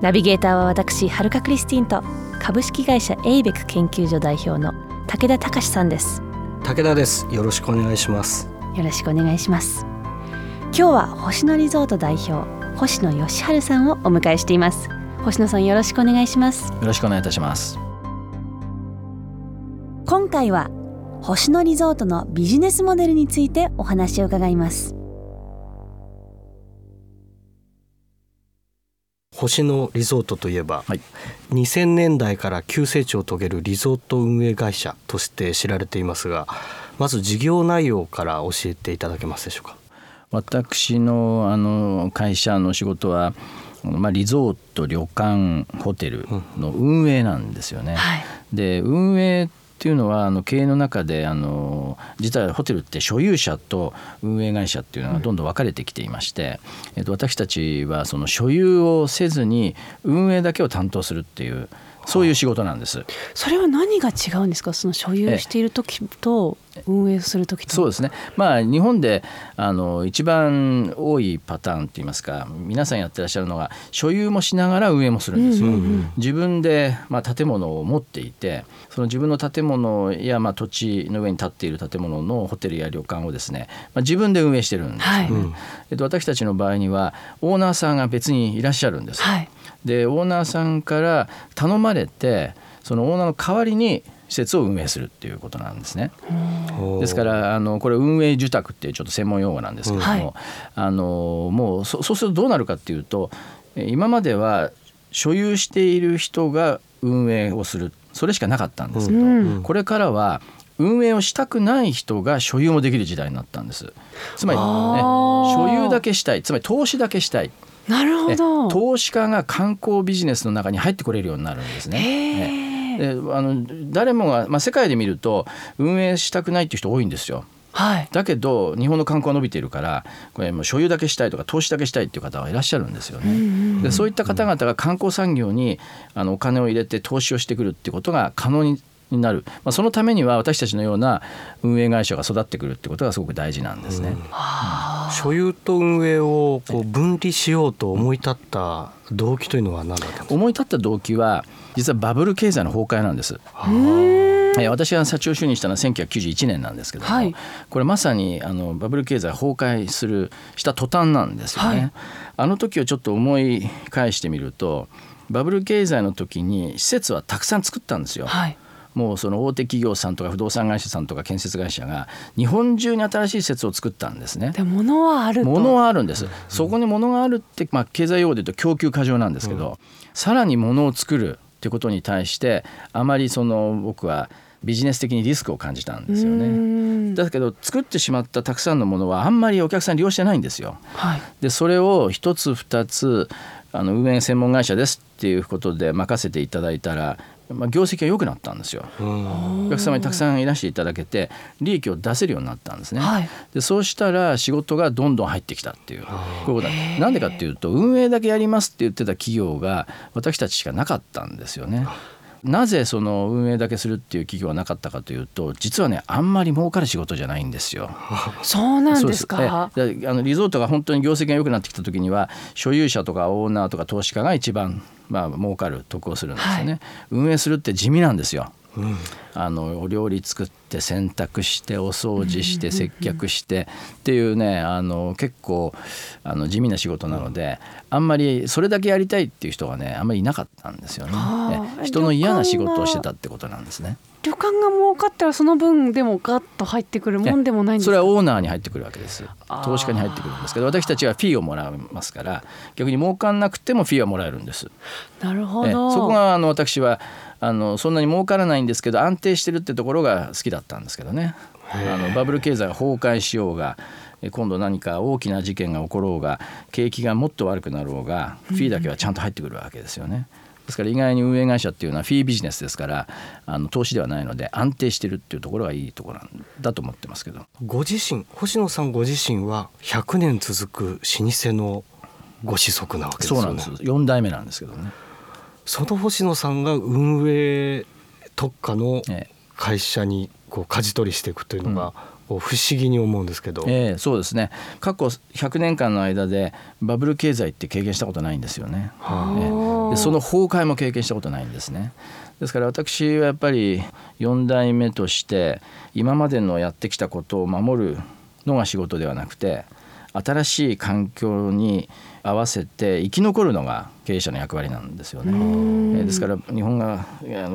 ナビゲーターは私はるかクリスティンと株式会社エイベック研究所代表の武田隆さんです。武田です。よろしくお願いします。よろしくお願いします。今日は星野リゾート代表星野義治さんをお迎えしています。星野さんよろしくお願いします。よろしくお願いいたします。今回は星野リゾートのビジネスモデルについてお話を伺います星野リゾートといえば、はい。2000年代から急成長を遂げるリゾート運営会社として知られていますがまず事業内容から教えていただけますでしょうか？私のあの会社の仕事はまあ、リゾート旅館ホテルの運営なんですよね。はい。で運営っていうのはあの経営の中であの実はホテルって所有者と運営会社っていうのがどんどん分かれてきていまして、えっと、私たちはその所有をせずに運営だけを担当するっていうそういう仕事なんです。それは何が違うんですか？その所有している時と運営する時とそうですね、まあ、日本であの一番多いパターンっていいますか皆さんやってらっしゃるのが所有もしながら運営もするんですよ。自分で、まあ、建物を持っていてその自分の建物や、まあ、土地の上に建っている建物のホテルや旅館をですね、まあ、自分で運営してるんですよね。はいえっと、私たちの場合にはオーナーさんが別にいらっしゃるんです。はいでオーナーさんから頼まれてそのオーナーの代わりに施設を運営するっていうことなんですね。ですからあのこれ運営受託っていうちょっと専門用語なんですけれども、はい。あのもうそそうするとどうなるかっていうとえ今までは所有している人が運営をする。それしかなかったんですけど、うん。これからは運営をしたくない人が所有もできる時代になったんです。つまり、ね、所有だけしたい。つまり投資だけしたい。なるほえど投資家が観光ビジネスの中に入ってこれるようになるんですね。であの誰もが、まあ、世界で見ると運営したくないっていう人多いんですよ。はいだけど日本の観光は伸びているからこれもう所有だけしたいとか投資だけしたいっていう方はいらっしゃるんですよね。でそういった方々が観光産業にあのお金を入れて投資をしてくるっていうことが可能になる、まあ、そのためには私たちのような運営会社が育ってくるってことがすごく大事なんですね。所有と運営をこう分離しようと思い立った動機というのは何だったんですか？思い立った動機は実はバブル経済の崩壊なんです。えー私が社長就任したのは1991年なんですけども、はいこれまさにあのバブル経済崩壊するした途端なんですよね。はいあの時をちょっと思い返してみるとバブル経済の時に施設はたくさん作ったんですよ。はいもうその大手企業さんとか不動産会社さんとか建設会社が日本中に新しい施設を作ったんですね。で物はあると物はあるんです、そこに物があるって、まあ、経済用語で言うと供給過剰なんですけど、さらに物を作るってことに対してあまりその僕はビジネス的にリスクを感じたんですようね。んだけど作ってしまったたくさんのものはあんまりお客さん利用してないんですよ。はいでそれを一つ二つあの運営専門会社ですっていうことで任せていただいたら、まあ、業績が良くなったんですよ。お客様にたくさんいらしていただけて利益を出せるようになったんですね。はいでそうしたら仕事がどんどん入ってきたっていうこういうことだなんでかっていうと運営だけやりますって言ってた企業が私たちしかなかったんですよね。なぜその運営だけするっていう企業はなかったかというと実はねあんまり儲かる仕事じゃないんですよ。そうなんですか？あのリゾートが本当に業績が良くなってきた時には所有者とかオーナーとか投資家が一番まあ儲かる得をするんですよね、はい。運営するって地味なんですよ。あのお料理作って洗濯してお掃除して接客してっていうねあの結構あの地味な仕事なのであんまりそれだけやりたいっていう人がねあんまりいなかったんですよね。人の嫌な仕事をしてたってことなんですね。旅館が儲かったらその分でもガッと入ってくるもんでもないんですか？それはオーナーに入ってくるわけです投資家に入ってくるんですけど私たちはフィーをもらいますから逆に儲かんなくてもフィーはもらえるんです。なるほえどそこがあの私はあのそんなに儲からないんですけど安定してるってところが好きだったんですけどね。あのバブル経済が崩壊しようがえ今度何か大きな事件が起ころうが景気がもっと悪くなろうがフィーだけはちゃんと入ってくるわけですよね。ですから意外に運営会社っていうのはフィービジネスですからあの投資ではないので安定してるっていうところがいいところなんだと思ってますけど。ご自身星野さんご自身は100年続く老舗のご子息なわけですよね。そうなんです。4代目なんですけどねその星野さんが運営特化のええ。会社にこう舵取りしていくというのが、不思議に思うんですけど、ええそうですね。過去100年間の間でバブル経済って経験したことないんですよね、はええ。でその崩壊も経験したことないんですね。ですから私はやっぱり4代目として今までのやってきたことを守るのが仕事ではなくて新しい環境に合わせて生き残るのが経営者の役割なんですよね。えーですから日本が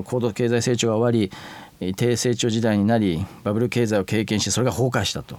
高度経済成長が終わりえー低成長時代になりバブル経済を経験しそれが崩壊したと。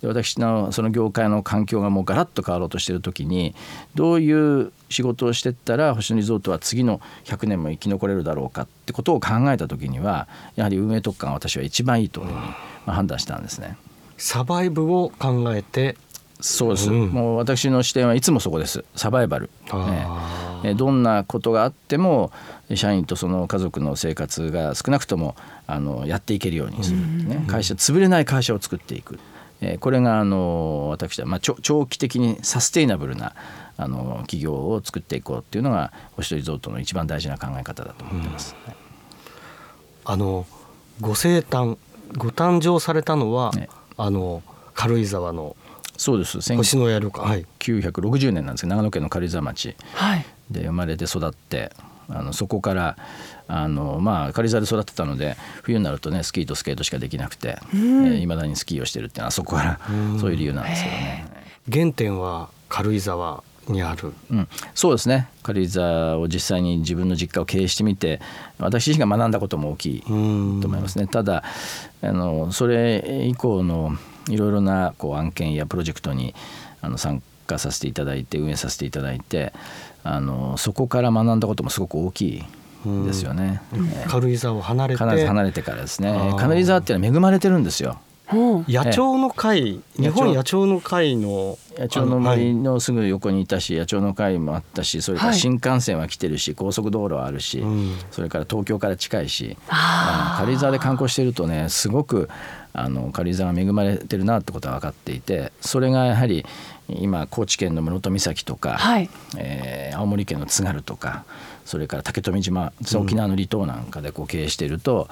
で私のその業界の環境がもうガラッと変わろうとしている時にどういう仕事をしていったら星野リゾートは次の100年も生き残れるだろうかってことを考えた時にはやはり運営特化が私は一番いいというふうにまあ判断したんですね。サバイブを考えてそうです、うん。もう私の視点はいつもそこです。サバイバル、あー。ええどんなことがあっても社員とその家族の生活が少なくともあのやっていけるようにする、ね、会社潰れない会社を作っていく、えーこれがあの私は、まあ、長長期的にサステイナブルなあの企業を作っていこうっていうのが星野リゾートの一番大事な考え方だと思ってます。あのご生誕ご誕生されたのは、ね。あの軽井沢のそうです。星野屋旅館、はい、1960年なんですけど長野県の軽井沢町。はい。で生まれて育ってあのそこからあのまあ軽井沢で育ってたので冬になるとねスキーとスケートしかできなくていま、えー未だにスキーをしてるっていうのはそこからそういう理由なんですけどね。原点は軽井沢にある。うん、そうですね。軽井沢を実際に自分の実家を経営してみて私自身が学んだことも大きいとうん思いますね。ただあのそれ以降のいろいろなこう案件やプロジェクトにあの参加させていただいて運営させていただいてあのそこから学んだこともすごく大きいですよね。えー軽井沢を離れて。離れてからですね。軽井沢っていうのは恵まれてるんですよ。野鳥の会、ええ。日本野鳥の会の野鳥の森のすぐ横にいたし野鳥の会もあったしそれからはい。新幹線は来てるし高速道路はあるし、うん。それから東京から近いしあの軽井沢で観光してるとねすごくあの軽井沢が恵まれてるなってことは分かっていてそれがやはり今高知県の室戸岬とか、はい。えー青森県の津軽とかそれから竹富島沖縄の離島なんかでこう経営していると、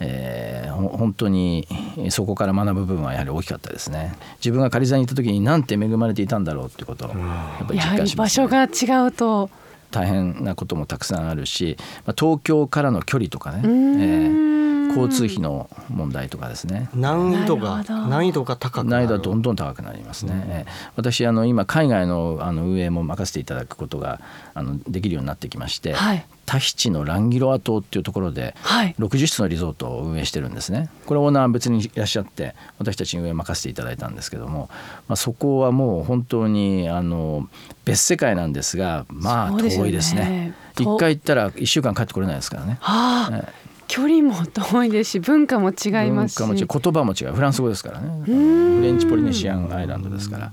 えーほ本当にそこから学ぶ部分はやはり大きかったですね。自分が軽井沢に行った時になんて恵まれていたんだろうってことをやっぱり実やはり感します、場所ね、が違うと。大変なこともたくさんあるし、まあ、東京からの距離とかね、えー交通費の問題とかですね。難易度が難易度が高くなる。難易度はどんどん高くなりますね。えー私あの今海外のあの運営も任せていただくことがあのできるようになってきまして、はい。タヒチのランギロア島っていうところではい。60室のリゾートを運営してるんですね。これオーナーは別にいらっしゃって私たちに運営任せていただいたんですけども、まあ、そこはもう本当にあの別世界なんですがまあ遠いですね。と一回行ったら1週間帰ってこれないですからね。はあ、ええ距離も遠いですし文化も違いますし。文化も違う。言葉も違う。フランス語ですからね。フレンチポリネシアンアイランドですから。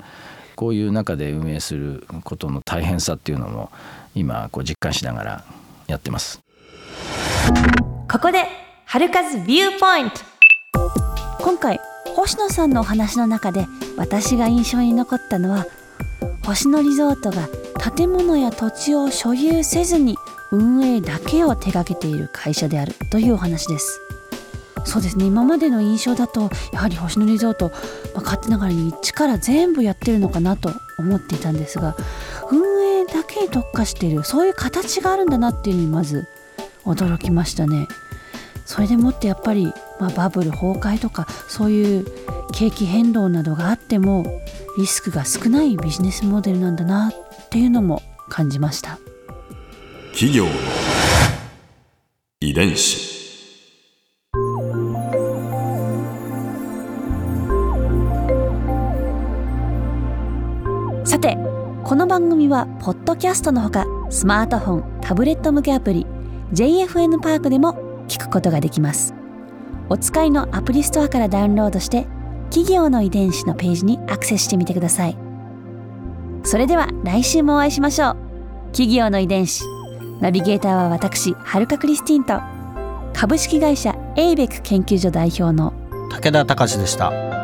こういう中で運営することの大変さっていうのも今こう実感しながらやってます。ここで春風ビューポイント。今回星野さんのお話の中で私が印象に残ったのは星野リゾートが建物や土地を所有せずに運営だけを手掛けている会社であるというお話です。そうですね。今までの印象だとやはり星野リゾート、まあ、勝手ながらに一から全部やってるのかなと思っていたんですが運営だけに特化しているそういう形があるんだなっていうのにまず驚きましたね。それでもってやっぱり、まあ、バブル崩壊とかそういう景気変動などがあってもリスクが少ないビジネスモデルなんだなっていうのも感じました。企業の遺伝子。さてこの番組はポッドキャストのほかスマートフォンタブレット向けアプリ JFN パークでも聞くことができます。お使いのアプリストアからダウンロードして企業の遺伝子のページにアクセスしてみてください。それでは来週もお会いしましょう。企業の遺伝子。ナビゲーターは私はるかクリスティンと株式会社エイベック研究所代表の武田隆でした。